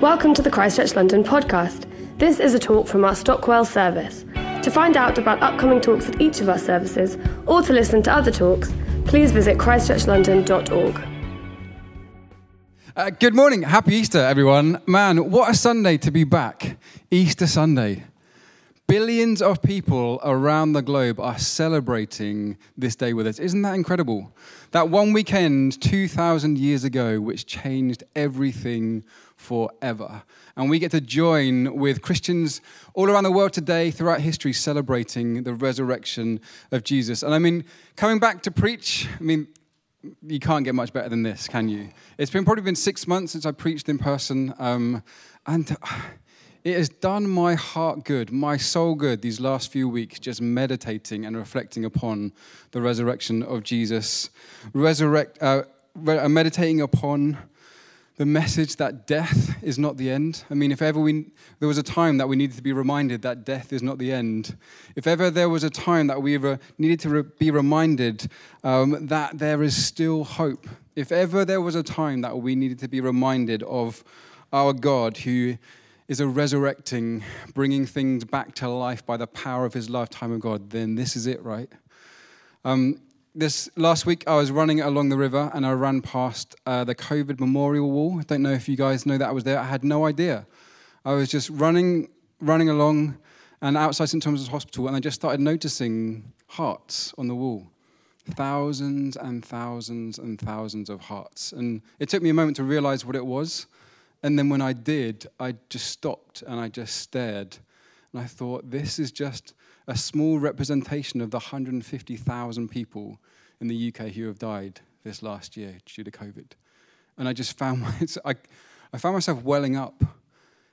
Welcome to the Christchurch London podcast. This is a talk from our Stockwell service. To find out about upcoming talks at each of our services or to listen to other talks, please visit christchurchlondon.org. Uh, good morning. Happy Easter, everyone. Man, what a Sunday to be back. Easter Sunday. Billions of people around the globe are celebrating this day with us. Isn't that incredible? That one weekend 2,000 years ago, which changed everything forever. And we get to join with Christians all around the world today, throughout history, celebrating the resurrection of Jesus. And I mean, coming back to preach, I mean, you can't get much better than this, can you? It's been probably been six months since I preached in person. Um, and. It has done my heart good, my soul good, these last few weeks, just meditating and reflecting upon the resurrection of Jesus. Resurrect, uh, uh, meditating upon the message that death is not the end. I mean, if ever we, there was a time that we needed to be reminded that death is not the end, if ever there was a time that we needed to re- be reminded um, that there is still hope, if ever there was a time that we needed to be reminded of our God who is a resurrecting, bringing things back to life by the power of his lifetime of God, then this is it, right? Um, this last week, I was running along the river and I ran past uh, the COVID memorial wall. I don't know if you guys know that I was there. I had no idea. I was just running, running along and outside St Thomas's Hospital, and I just started noticing hearts on the wall. Thousands and thousands and thousands of hearts. And it took me a moment to realize what it was. And then when I did, I just stopped and I just stared. And I thought, this is just a small representation of the 150,000 people in the UK who have died this last year due to COVID. And I just found, I, I found myself welling up,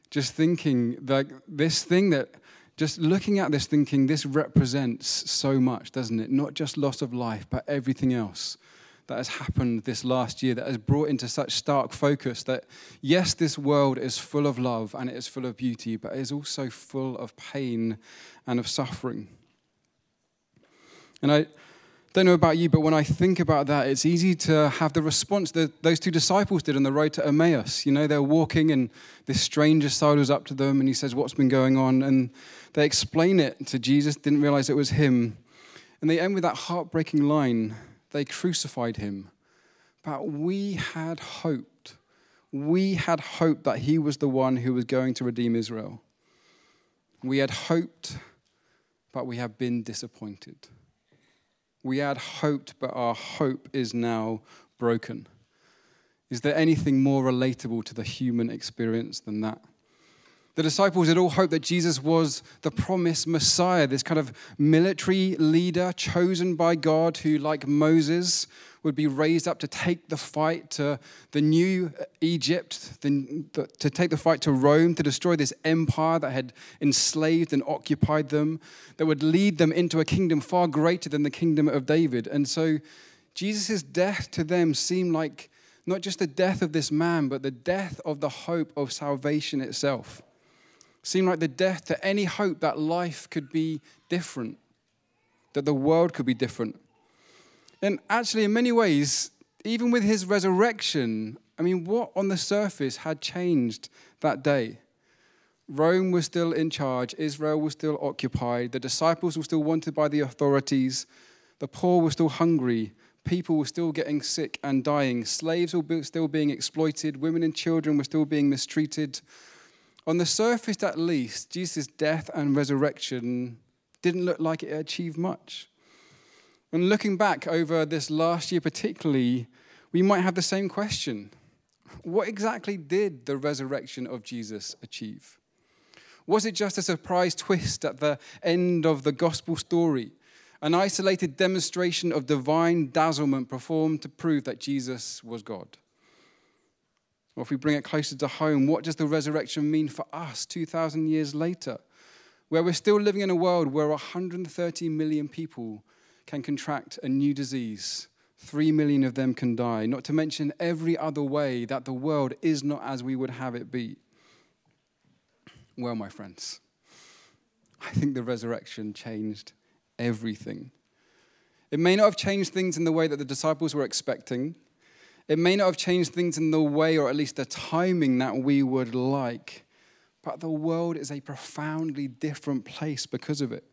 just thinking like this thing that, just looking at this thinking, this represents so much, doesn't it? Not just loss of life, but everything else that has happened this last year that has brought into such stark focus that, yes, this world is full of love and it is full of beauty, but it is also full of pain and of suffering. And I don't know about you, but when I think about that, it's easy to have the response that those two disciples did on the road to Emmaus. You know, they're walking and this stranger sidles up to them and he says, What's been going on? And they explain it to Jesus, didn't realize it was him. And they end with that heartbreaking line they crucified him. But we had hoped. We had hoped that he was the one who was going to redeem Israel. We had hoped, but we have been disappointed. We had hoped, but our hope is now broken. Is there anything more relatable to the human experience than that? The disciples had all hoped that Jesus was the promised Messiah, this kind of military leader chosen by God who, like Moses, would be raised up to take the fight to the new Egypt, to take the fight to Rome, to destroy this empire that had enslaved and occupied them, that would lead them into a kingdom far greater than the kingdom of David. And so Jesus' death to them seemed like not just the death of this man, but the death of the hope of salvation itself seemed like the death to any hope that life could be different, that the world could be different. And actually, in many ways, even with his resurrection, I mean, what on the surface had changed that day? Rome was still in charge, Israel was still occupied, the disciples were still wanted by the authorities, the poor were still hungry, people were still getting sick and dying, slaves were still being exploited, women and children were still being mistreated. On the surface, at least, Jesus' death and resurrection didn't look like it achieved much. And looking back over this last year, particularly, we might have the same question What exactly did the resurrection of Jesus achieve? Was it just a surprise twist at the end of the gospel story? An isolated demonstration of divine dazzlement performed to prove that Jesus was God? Or if we bring it closer to home, what does the resurrection mean for us 2,000 years later? Where we're still living in a world where 130 million people can contract a new disease, 3 million of them can die, not to mention every other way that the world is not as we would have it be. Well, my friends, I think the resurrection changed everything. It may not have changed things in the way that the disciples were expecting. It may not have changed things in the way or at least the timing that we would like, but the world is a profoundly different place because of it.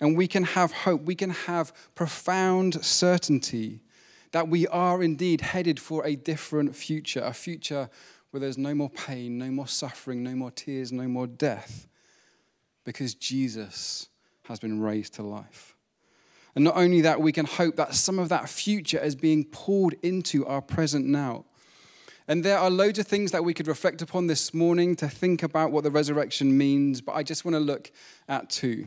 And we can have hope, we can have profound certainty that we are indeed headed for a different future, a future where there's no more pain, no more suffering, no more tears, no more death, because Jesus has been raised to life. And not only that, we can hope that some of that future is being poured into our present now. And there are loads of things that we could reflect upon this morning to think about what the resurrection means, but I just want to look at two.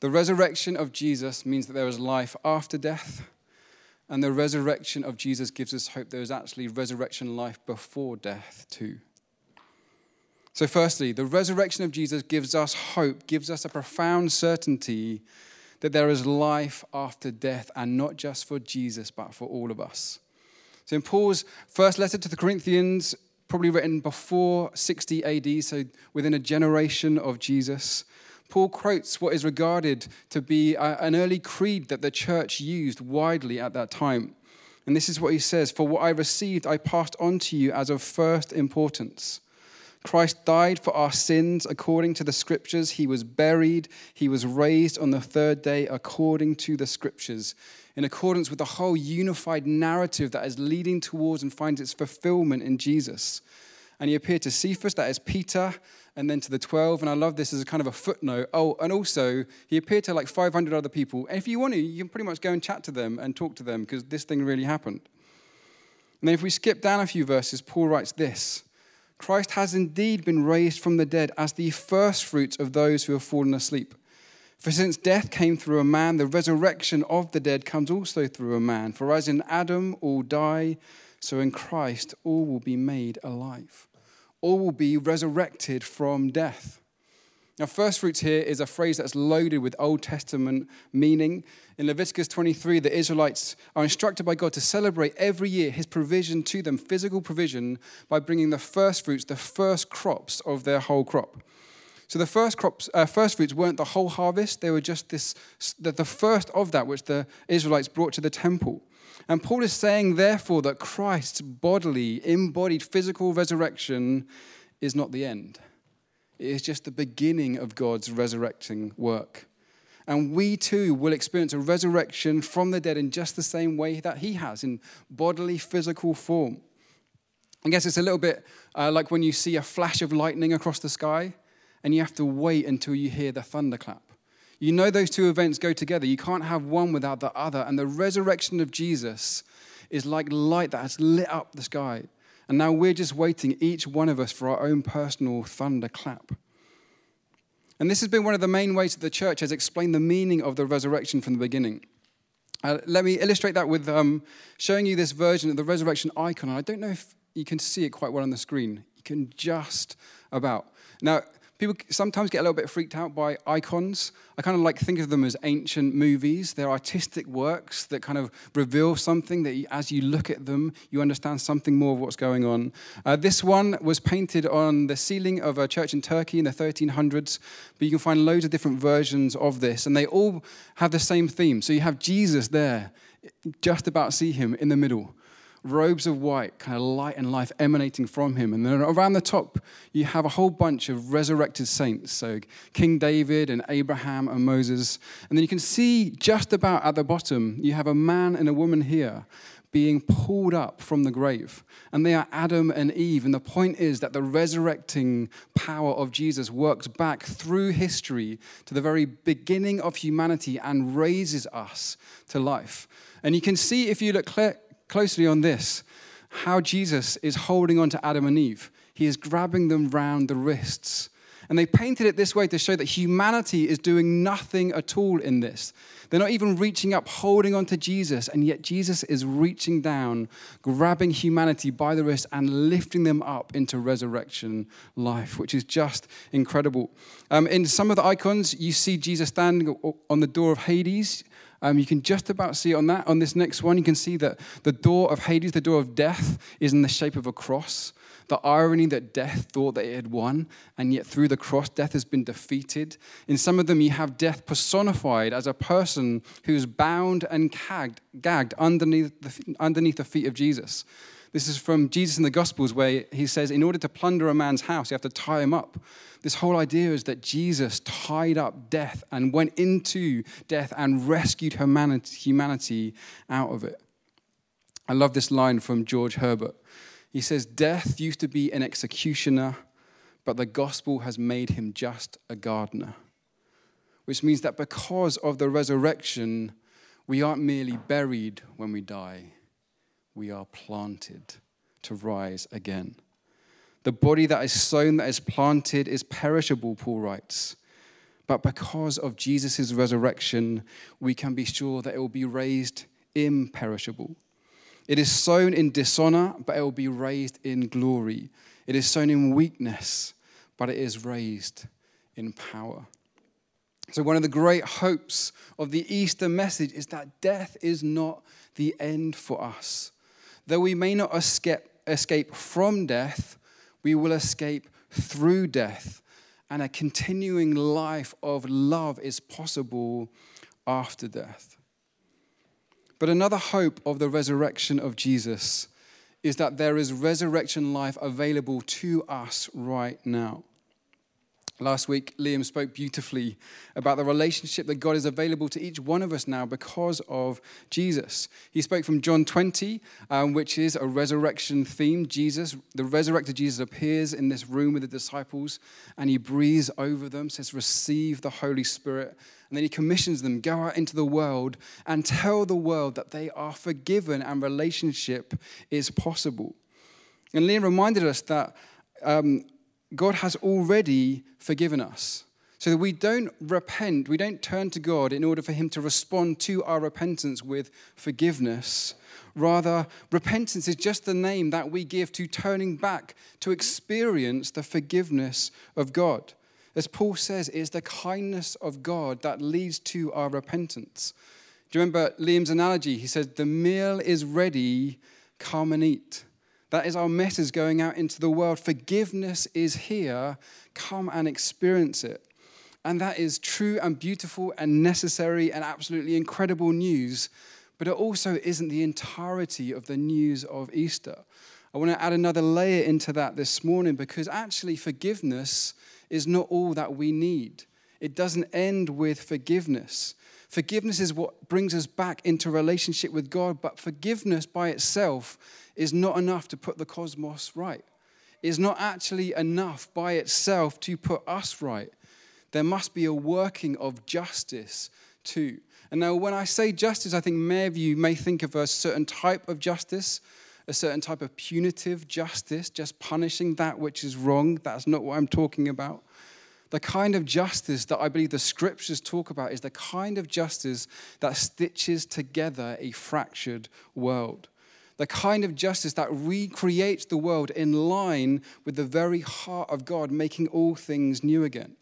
The resurrection of Jesus means that there is life after death, and the resurrection of Jesus gives us hope there is actually resurrection life before death, too. So, firstly, the resurrection of Jesus gives us hope, gives us a profound certainty that there is life after death, and not just for Jesus, but for all of us. So, in Paul's first letter to the Corinthians, probably written before 60 AD, so within a generation of Jesus, Paul quotes what is regarded to be an early creed that the church used widely at that time. And this is what he says For what I received, I passed on to you as of first importance Christ died for our sins according to the scriptures. He was buried. He was raised on the third day according to the scriptures, in accordance with the whole unified narrative that is leading towards and finds its fulfillment in Jesus. And he appeared to Cephas, that is Peter, and then to the 12. And I love this as a kind of a footnote. Oh, and also, he appeared to like 500 other people. And if you want to, you can pretty much go and chat to them and talk to them because this thing really happened. And then if we skip down a few verses, Paul writes this. Christ has indeed been raised from the dead as the firstfruits of those who have fallen asleep. For since death came through a man, the resurrection of the dead comes also through a man. For as in Adam all die, so in Christ all will be made alive. All will be resurrected from death. Now, first fruits here is a phrase that's loaded with Old Testament meaning. In Leviticus 23, the Israelites are instructed by God to celebrate every year his provision to them, physical provision, by bringing the first fruits, the first crops of their whole crop. So the first crops, uh, first fruits weren't the whole harvest; they were just this, the, the first of that which the Israelites brought to the temple. And Paul is saying, therefore, that Christ's bodily, embodied, physical resurrection is not the end. It is just the beginning of God's resurrecting work. And we too will experience a resurrection from the dead in just the same way that He has, in bodily, physical form. I guess it's a little bit uh, like when you see a flash of lightning across the sky and you have to wait until you hear the thunderclap. You know those two events go together. You can't have one without the other. And the resurrection of Jesus is like light that has lit up the sky. And now we're just waiting, each one of us, for our own personal thunderclap. And this has been one of the main ways that the church has explained the meaning of the resurrection from the beginning. Uh, let me illustrate that with um, showing you this version of the resurrection icon. I don't know if you can see it quite well on the screen. You can just about. Now, People sometimes get a little bit freaked out by icons. I kind of like think of them as ancient movies. They're artistic works that kind of reveal something that as you look at them, you understand something more of what's going on. Uh, this one was painted on the ceiling of a church in Turkey in the 1300s, but you can find loads of different versions of this, and they all have the same theme. So you have Jesus there, just about see him in the middle robes of white, kind of light and life emanating from him. And then around the top, you have a whole bunch of resurrected saints. So King David and Abraham and Moses. And then you can see just about at the bottom, you have a man and a woman here being pulled up from the grave. And they are Adam and Eve. And the point is that the resurrecting power of Jesus works back through history to the very beginning of humanity and raises us to life. And you can see if you look clear, closely on this how Jesus is holding on to Adam and Eve. He is grabbing them round the wrists. And they painted it this way to show that humanity is doing nothing at all in this. They're not even reaching up, holding on to Jesus, and yet Jesus is reaching down, grabbing humanity by the wrist and lifting them up into resurrection life, which is just incredible. Um, in some of the icons, you see Jesus standing on the door of Hades. Um, you can just about see on that. On this next one, you can see that the door of Hades, the door of death, is in the shape of a cross. The irony that death thought that it had won, and yet through the cross, death has been defeated. In some of them, you have death personified as a person who's bound and gagged, gagged underneath, the, underneath the feet of Jesus. This is from Jesus in the Gospels, where he says, In order to plunder a man's house, you have to tie him up. This whole idea is that Jesus tied up death and went into death and rescued humanity out of it. I love this line from George Herbert. He says, Death used to be an executioner, but the gospel has made him just a gardener. Which means that because of the resurrection, we aren't merely buried when we die, we are planted to rise again. The body that is sown, that is planted, is perishable, Paul writes. But because of Jesus' resurrection, we can be sure that it will be raised imperishable. It is sown in dishonor, but it will be raised in glory. It is sown in weakness, but it is raised in power. So, one of the great hopes of the Easter message is that death is not the end for us. Though we may not escape, escape from death, we will escape through death, and a continuing life of love is possible after death. But another hope of the resurrection of Jesus is that there is resurrection life available to us right now. Last week, Liam spoke beautifully about the relationship that God is available to each one of us now because of Jesus. He spoke from John 20, um, which is a resurrection theme. Jesus, the resurrected Jesus, appears in this room with the disciples and he breathes over them, says, Receive the Holy Spirit. And then he commissions them go out into the world and tell the world that they are forgiven and relationship is possible. And Liam reminded us that. Um, God has already forgiven us. So that we don't repent, we don't turn to God in order for Him to respond to our repentance with forgiveness. Rather, repentance is just the name that we give to turning back to experience the forgiveness of God. As Paul says, it is the kindness of God that leads to our repentance. Do you remember Liam's analogy? He said, The meal is ready, come and eat. That is our message going out into the world. Forgiveness is here. Come and experience it. And that is true and beautiful and necessary and absolutely incredible news. But it also isn't the entirety of the news of Easter. I want to add another layer into that this morning because actually, forgiveness is not all that we need. It doesn't end with forgiveness. Forgiveness is what brings us back into relationship with God, but forgiveness by itself is not enough to put the cosmos right. Is not actually enough by itself to put us right. There must be a working of justice too. And now, when I say justice, I think many of you may think of a certain type of justice, a certain type of punitive justice, just punishing that which is wrong. That's not what I'm talking about. The kind of justice that I believe the scriptures talk about is the kind of justice that stitches together a fractured world the kind of justice that recreates the world in line with the very heart of God, making all things new again.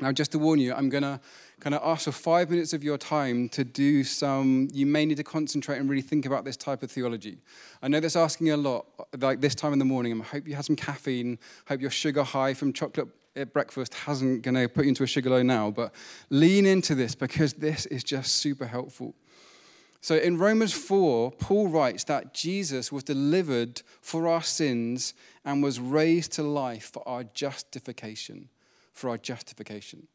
Now, just to warn you, I'm going to kind of ask for five minutes of your time to do some, you may need to concentrate and really think about this type of theology. I know that's asking a lot, like this time in the morning. I hope you had some caffeine, hope your sugar high from chocolate at breakfast hasn't going to put you into a sugar low now, but lean into this because this is just super helpful. So in Romans 4, Paul writes that Jesus was delivered for our sins and was raised to life for our justification. For our justification.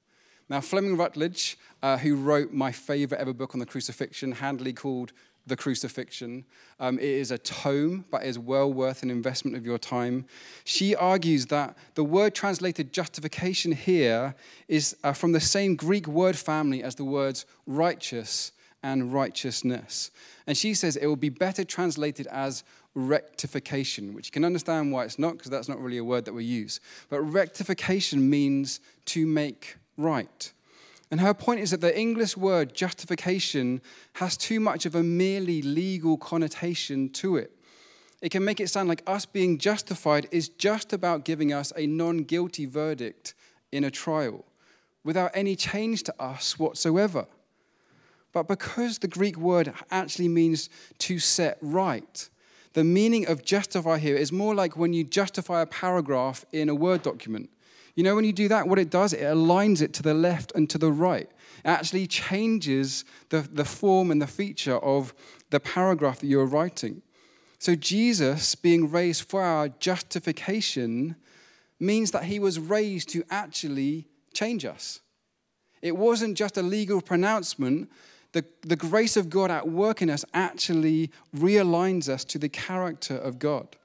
Now, Fleming Rutledge, uh, who wrote my favorite ever book on the crucifixion, handily called The Crucifixion, um, it is a tome, but is well worth an investment of your time. She argues that the word translated justification here is uh, from the same Greek word family as the words righteous and righteousness. And she says it will be better translated as rectification, which you can understand why it's not, because that's not really a word that we use. But rectification means to make right. And her point is that the English word justification has too much of a merely legal connotation to it. It can make it sound like us being justified is just about giving us a non guilty verdict in a trial without any change to us whatsoever. but because the Greek word actually means to set right. The meaning of justify here is more like when you justify a paragraph in a Word document. You know, when you do that, what it does, it aligns it to the left and to the right. It actually changes the, the form and the feature of the paragraph that you're writing. So, Jesus being raised for our justification means that he was raised to actually change us. It wasn't just a legal pronouncement, the, the grace of God at work in us actually realigns us to the character of God.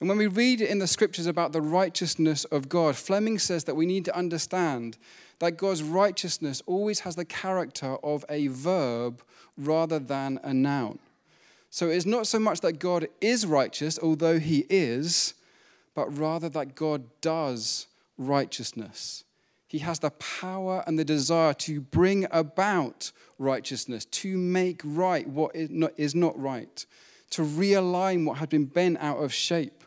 And when we read in the scriptures about the righteousness of God, Fleming says that we need to understand that God's righteousness always has the character of a verb rather than a noun. So it's not so much that God is righteous, although he is, but rather that God does righteousness. He has the power and the desire to bring about righteousness, to make right what is not, right, to realign what had been bent out of shape.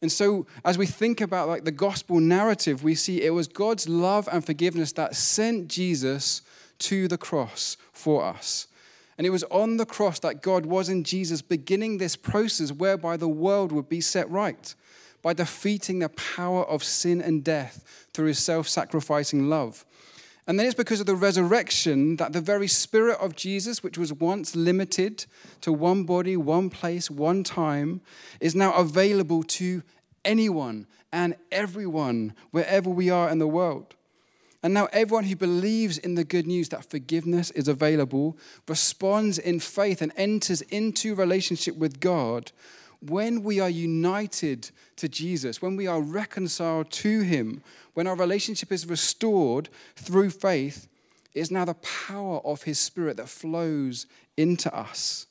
And so, as we think about like the gospel narrative, we see it was God's love and forgiveness that sent Jesus to the cross for us. And it was on the cross that God was in Jesus beginning this process whereby the world would be set right by defeating the power of sin and death through his self sacrificing love. And then it's because of the resurrection that the very spirit of Jesus, which was once limited to one body, one place, one time, is now available to anyone and everyone, wherever we are in the world. And now, everyone who believes in the good news that forgiveness is available responds in faith and enters into relationship with God when we are united to Jesus, when we are reconciled to Him, when our relationship is restored through faith, it is now the power of His Spirit that flows into us.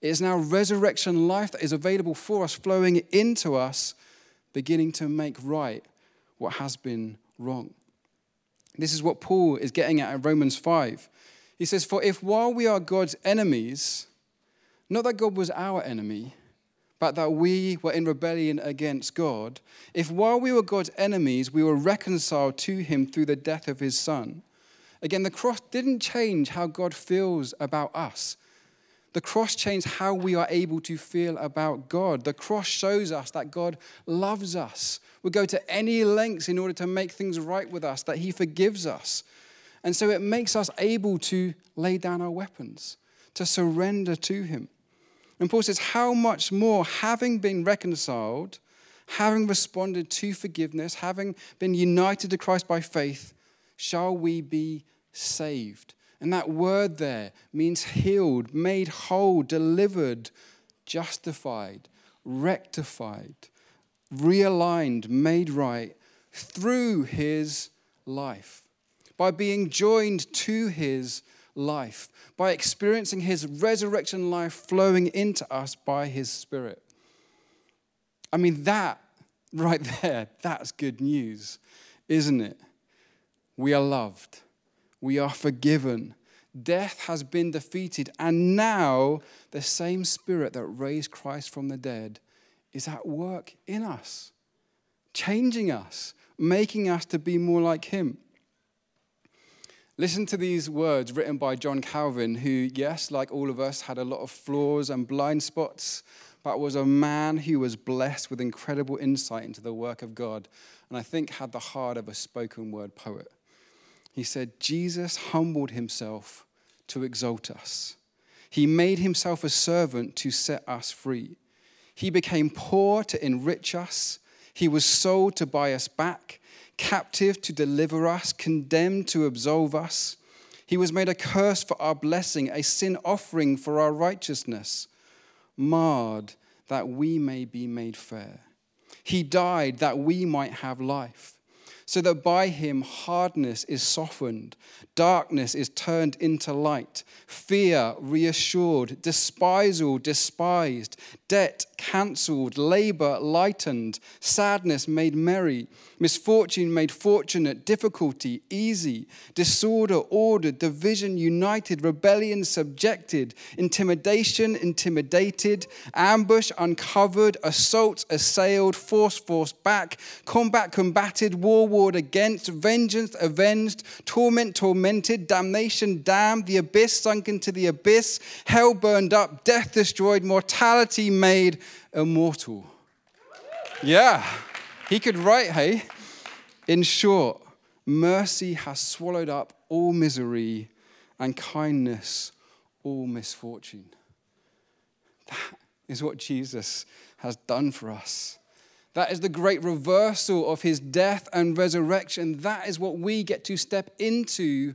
It is now resurrection life that is available for us, flowing into us, beginning to make right what has been wrong. This is what Paul is getting at in Romans 5. He says, For if while we are God's enemies, not that God was our enemy, but that we were in rebellion against God, if while we were God's enemies, we were reconciled to him through the death of his son, again, the cross didn't change how God feels about us. The cross changed how we are able to feel about God. The cross shows us that God loves us. We go to any lengths in order to make things right with us, that He forgives us. And so it makes us able to lay down our weapons, to surrender to Him. And Paul says, How much more, having been reconciled, having responded to forgiveness, having been united to Christ by faith, shall we be saved? And that word there means healed, made whole, delivered, justified, rectified, realigned, made right through his life. By being joined to his life, by experiencing his resurrection life flowing into us by his spirit. I mean, that right there, that's good news, isn't it? We are loved, we are forgiven. Death has been defeated, and now the same spirit that raised Christ from the dead is at work in us, changing us, making us to be more like him. Listen to these words written by John Calvin, who, yes, like all of us, had a lot of flaws and blind spots, but was a man who was blessed with incredible insight into the work of God, and I think had the heart of a spoken word poet. He said, Jesus humbled himself to exalt us. He made himself a servant to set us free. He became poor to enrich us. He was sold to buy us back captive to deliver us, condemned to absolve us. He was made a curse for our blessing, a sin offering for our righteousness, marred that we may be made fair. He died that we might have life so that by him hardness is softened, darkness is turned into light, fear reassured, despisal despised, debt cancelled, labor lightened, sadness made merry, misfortune made fortunate, difficulty easy, disorder ordered, division united, rebellion subjected, intimidation intimidated, ambush uncovered, assault assailed, force forced back, combat combated, war against, vengeance avenged, torment tormented, damnation damned, the abyss sunk into the abyss, hell burned up, death destroyed, mortality made immortal. Yeah, he could write, hey? In short, mercy has swallowed up all misery and kindness all misfortune. That is what Jesus has done for us. That is the great reversal of his death and resurrection. That is what we get to step into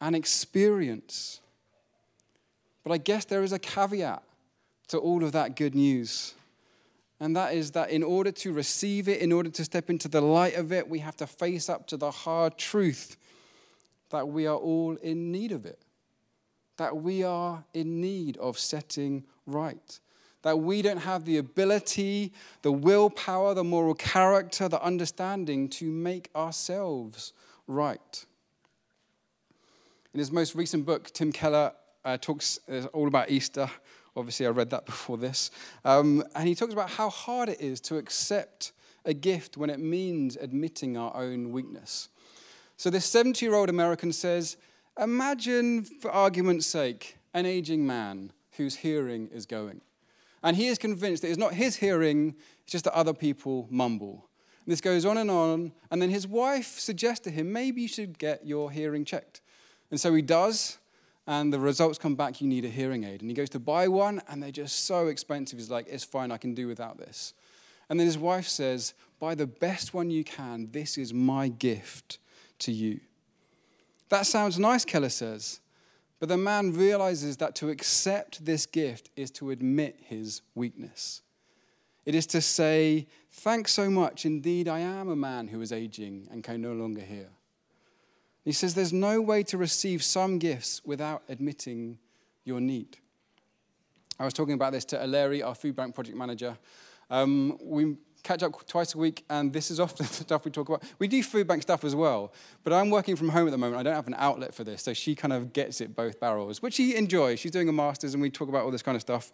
and experience. But I guess there is a caveat to all of that good news. And that is that in order to receive it, in order to step into the light of it, we have to face up to the hard truth that we are all in need of it. That we are in need of setting right. That we don't have the ability, the willpower, the moral character, the understanding to make ourselves right. In his most recent book, Tim Keller uh, talks uh, all about Easter. Obviously, I read that before this. Um, and he talks about how hard it is to accept a gift when it means admitting our own weakness. So, this 70 year old American says, Imagine, for argument's sake, an aging man whose hearing is going. And he is convinced that it's not his hearing, it's just that other people mumble. And this goes on and on. And then his wife suggests to him, maybe you should get your hearing checked. And so he does and the results come back, you need a hearing aid. And he goes to buy one, and they're just so expensive. He's like, it's fine, I can do without this. And then his wife says, buy the best one you can. This is my gift to you. That sounds nice, Keller says. But the man realizes that to accept this gift is to admit his weakness. It is to say, Thanks so much. Indeed, I am a man who is aging and can no longer hear. He says there's no way to receive some gifts without admitting your need. I was talking about this to Aleri, our food bank project manager. Um, we catch up twice a week, and this is often the stuff we talk about. We do food bank stuff as well, but I'm working from home at the moment. I don't have an outlet for this, so she kind of gets it both barrels, which she enjoys. She's doing a master's, and we talk about all this kind of stuff.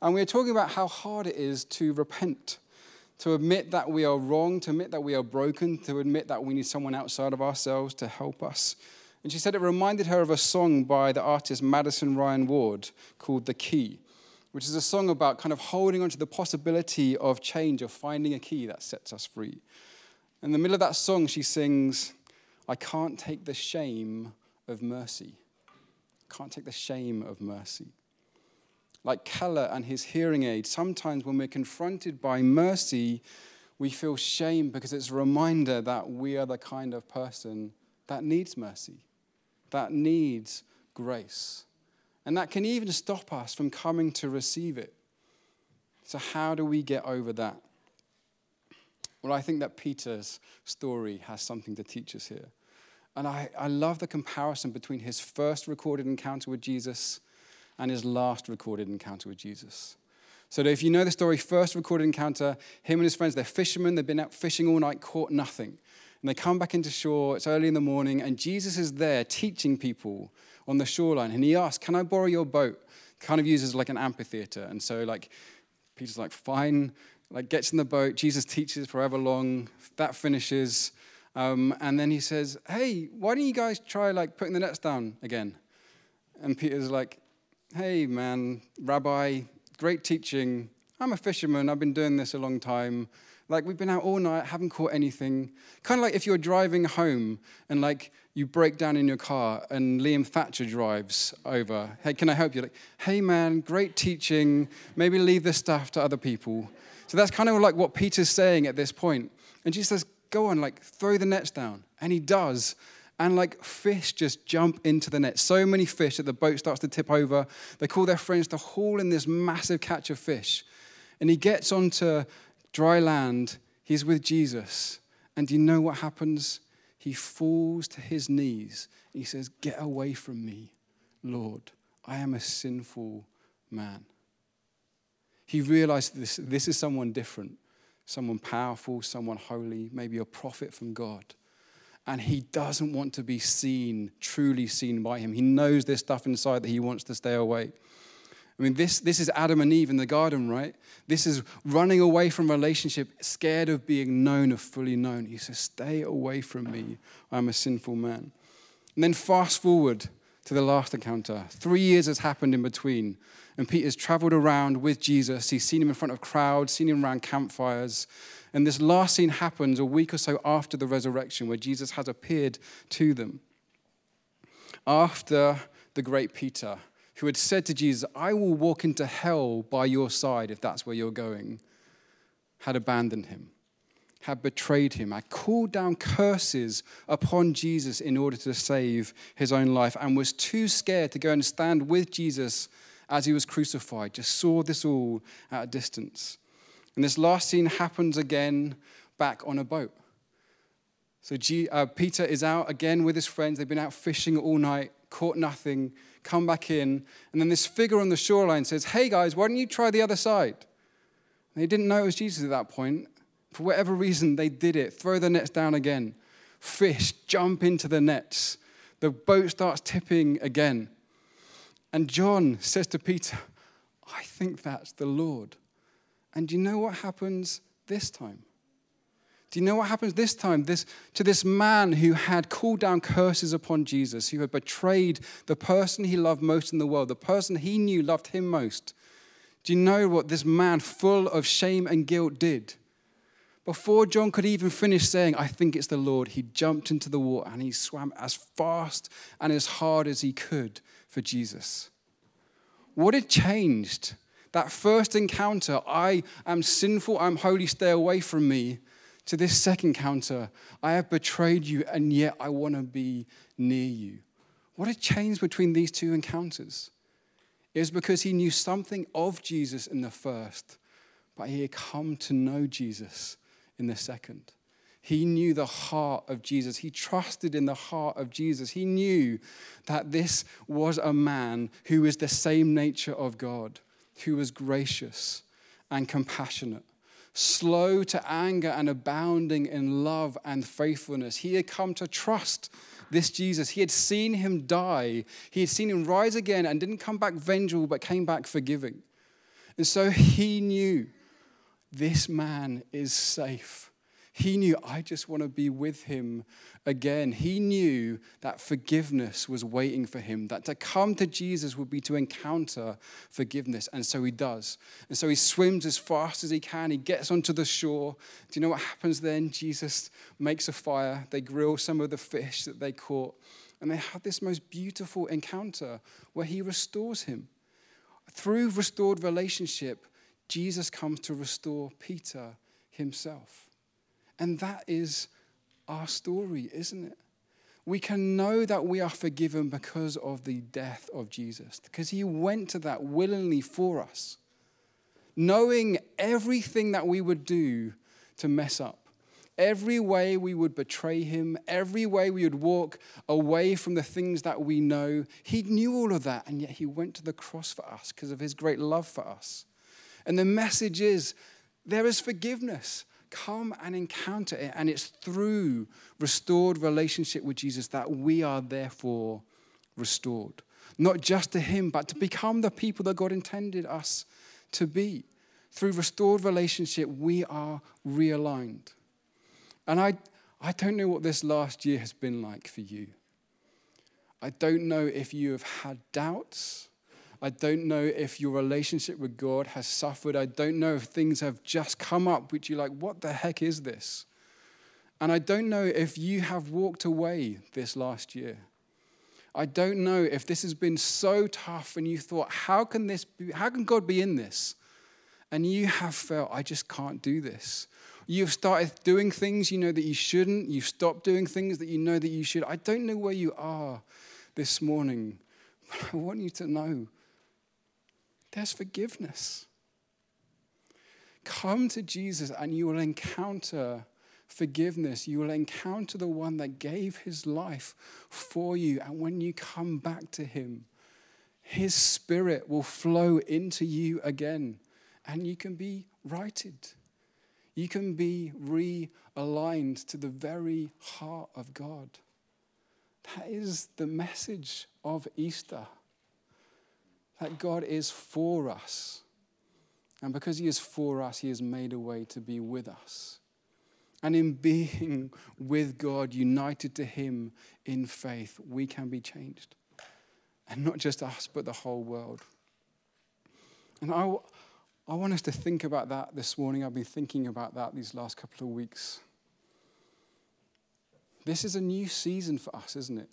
And we're talking about how hard it is to repent to admit that we are wrong, to admit that we are broken, to admit that we need someone outside of ourselves to help us. And she said it reminded her of a song by the artist Madison Ryann Ward called The Key, which is a song about kind of holding on to the possibility of change, of finding a key that sets us free. In the middle of that song, she sings, I can't take the shame of mercy. Can't take the shame of mercy like Keller and his hearing aid, sometimes when we're confronted by mercy, we feel shame because it's a reminder that we are the kind of person that needs mercy, that needs grace. And that can even stop us from coming to receive it. So, how do we get over that? Well, I think that Peter's story has something to teach us here. And I, I love the comparison between his first recorded encounter with Jesus and his last recorded encounter with Jesus. So, if you know the story, first recorded encounter, him and his friends, they're fishermen, they've been out fishing all night, caught nothing. And they come back into shore, it's early in the morning, and Jesus is there teaching people on the shoreline. And he asks, Can I borrow your boat? Kind of uses like an amphitheater. And so, like, Peter's like, Fine, like, gets in the boat. Jesus teaches forever long. That finishes. Um, and then he says, Hey, why don't you guys try, like, putting the nets down again? And Peter's like, hey, man, rabbi, great teaching. I'm a fisherman. I've been doing this a long time. Like, we've been out all night, haven't caught anything. Kind of like if you're driving home and, like, you break down in your car and Liam Thatcher drives over. Hey, can I help you? Like, hey, man, great teaching. Maybe leave this stuff to other people. So that's kind of like what Peter's saying at this point. And Jesus says, go on, like, throw the nets down. And he does and like fish just jump into the net. So many fish that the boat starts to tip over. They call their friends to haul in this massive catch of fish. And he gets onto dry land. He's with Jesus. And do you know what happens? He falls to his knees. He says, Get away from me, Lord. I am a sinful man. He realized this, this is someone different, someone powerful, someone holy, maybe a prophet from God and he doesn't want to be seen, truly seen by him. He knows there's stuff inside that he wants to stay away. I mean, this, this is Adam and Eve in the garden, right? This is running away from relationship, scared of being known of fully known. He says, Stay away from me. I'm a sinful man. And then fast forward to the last encounter. Three years has happened in between. And Peter's traveled around with Jesus. He's seen him in front of crowds, seen him around campfires. And this last scene happens a week or so after the resurrection, where Jesus has appeared to them. After the great Peter, who had said to Jesus, I will walk into hell by your side if that's where you're going, had abandoned him, had betrayed him, had called down curses upon Jesus in order to save his own life, and was too scared to go and stand with Jesus as he was crucified, just saw this all at a distance. And this last scene happens again back on a boat. So G, uh, Peter is out again with his friends. They've been out fishing all night, caught nothing, come back in. And then this figure on the shoreline says, Hey guys, why don't you try the other side? And they didn't know it was Jesus at that point. For whatever reason, they did it. Throw the nets down again. Fish jump into the nets. The boat starts tipping again. And John says to Peter, I think that's the Lord. And you know what happens this time? Do you know what happens this time? This, to this man who had called down curses upon Jesus, who had betrayed the person he loved most in the world, the person he knew loved him most. Do you know what this man, full of shame and guilt, did? Before John could even finish saying, I think it's the Lord, he jumped into the water and he swam as fast and as hard as he could for Jesus. What had changed? That first encounter, I am sinful, I'm holy, stay away from me, to this second encounter, I have betrayed you and yet I want to be near you. What had changed between these two encounters? It was because he knew something of Jesus in the first, but he had come to know Jesus in the second. He knew the heart of Jesus. He trusted in the heart of Jesus. He knew that this was a man who was the same nature of God, who was gracious and compassionate, slow to anger and abounding in love and faithfulness. He had come to trust this Jesus. He had seen him die, he had seen him rise again and didn't come back vengeful, but came back forgiving. And so he knew this man is safe. He knew, I just want to be with him again. He knew that forgiveness was waiting for him, that to come to Jesus would be to encounter forgiveness. And so he does. And so he swims as fast as he can. He gets onto the shore. Do you know what happens then? Jesus makes a fire. They grill some of the fish that they caught. And they have this most beautiful encounter where he restores him. Through restored relationship, Jesus comes to restore Peter himself. And that is our story, isn't it? We can know that we are forgiven because of the death of Jesus, because he went to that willingly for us, knowing everything that we would do to mess up. Every way we would betray him, every way we would walk away from the things that we know. He knew all of that, and yet he went to the cross for us because of his great love for us. And the message is there is forgiveness come and encounter it. And it's through restored relationship with Jesus that we are therefore restored. Not just to Him, but to become the people that God intended us to be. Through restored relationship, we are realigned. And I, I don't know what this last year has been like for you. I don't know if you have had doubts. I don't know if your relationship with God has suffered. I don't know if things have just come up which you're like, what the heck is this? And I don't know if you have walked away this last year. I don't know if this has been so tough and you thought, how can this be, how can God be in this? And you have felt, I just can't do this. You've started doing things you know that you shouldn't. You've stopped doing things that you know that you should. I don't know where you are this morning, but I want you to know there's forgiveness. Come to Jesus and you will encounter forgiveness. You will encounter the one that gave his life for you. And when you come back to him, his spirit will flow into you again and you can be righted. You can be realigned to the very heart of God. That is the message of Easter. That God is for us. And because He is for us, He has made a way to be with us. And in being with God, united to Him in faith, we can be changed. And not just us, but the whole world. And I, I want us to think about that this morning. I've been thinking about that these last couple of weeks. This is a new season for us, isn't it?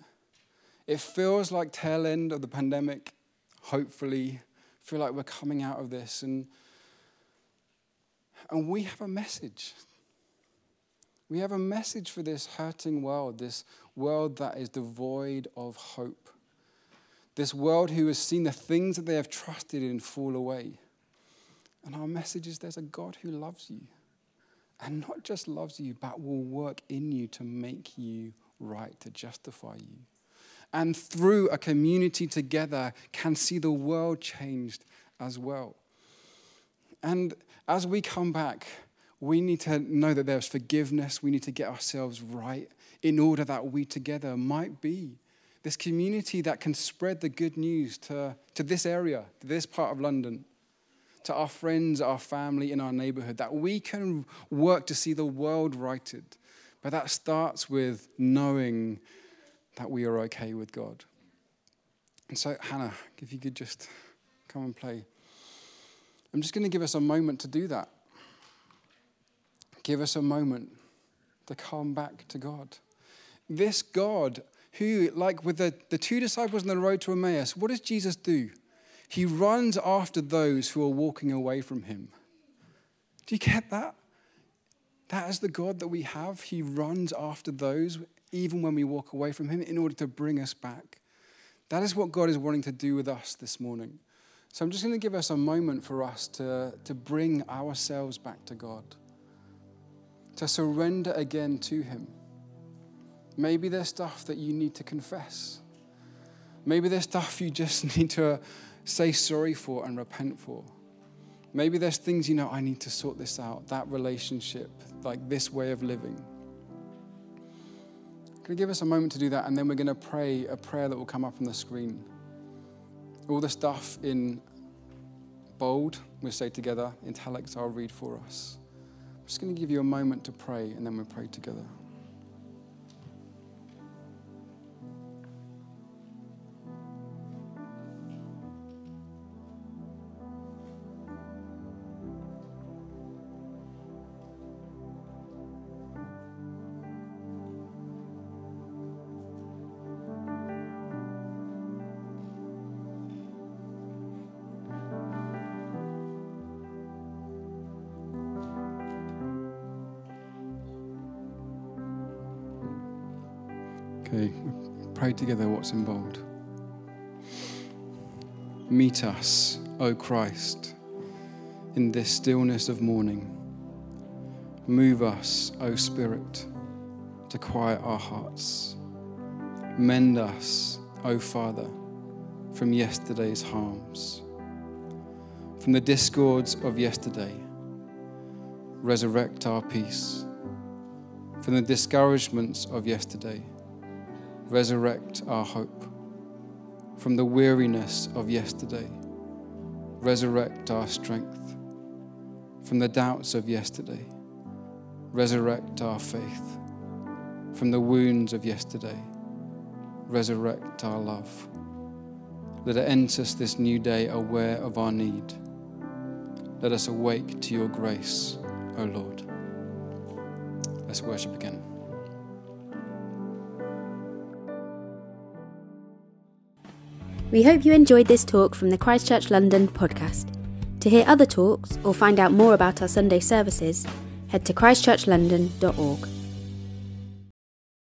It feels like tail end of the pandemic, hopefully. feel like we're coming out of this. And, and we have a message. We have a message for this hurting world, this world that is devoid of hope. This world who has seen the things that they have trusted in fall away. And our message is there's a God who loves you. And not just loves you, but will work in you to make you right, to justify you. And through a community together, can see the world changed as well. And as we come back, we need to know that there's forgiveness. We need to get ourselves right in order that we together might be this community that can spread the good news to, to this area, to this part of London, to our friends, our family, in our neighborhood, that we can work to see the world righted. But that starts with knowing that we are okay with God. And so, Hannah, if you could just come and play. I'm just going to give us a moment to do that. Give us a moment to come back to God. This God, who, like with the, the two disciples on the road to Emmaus, what does Jesus do? He runs after those who are walking away from him. Do you get that? That is the God that we have. He runs after those, even when we walk away from him, in order to bring us back. That is what God is wanting to do with us this morning. So I'm just going to give us a moment for us to, to bring ourselves back to God, to surrender again to Him. Maybe there's stuff that you need to confess. Maybe there's stuff you just need to say sorry for and repent for. Maybe there's things you know, I need to sort this out, that relationship, like this way of living. Can you give us a moment to do that? And then we're going to pray a prayer that will come up on the screen. All the stuff in bold, we'll say together. Italics, I'll read for us. I'm just going to give you a moment to pray, and then we'll pray together. Pray together what's in bold. Meet us, O Christ, in this stillness of morning. Move us, O Spirit, to quiet our hearts. Mend us, O Father, from yesterday's harms. From the discords of yesterday, resurrect our peace. From the discouragements of yesterday, resurrect our hope. From the weariness of yesterday, resurrect our strength. From the doubts of yesterday, resurrect our faith. From the wounds of yesterday, resurrect our love. Let it enter us this new day aware of our need. Let us awake to your grace, O Lord. Let's worship again. We hope you enjoyed this talk from the Christchurch London podcast. To hear other talks or find out more about our Sunday services, head to christchurchlondon.org.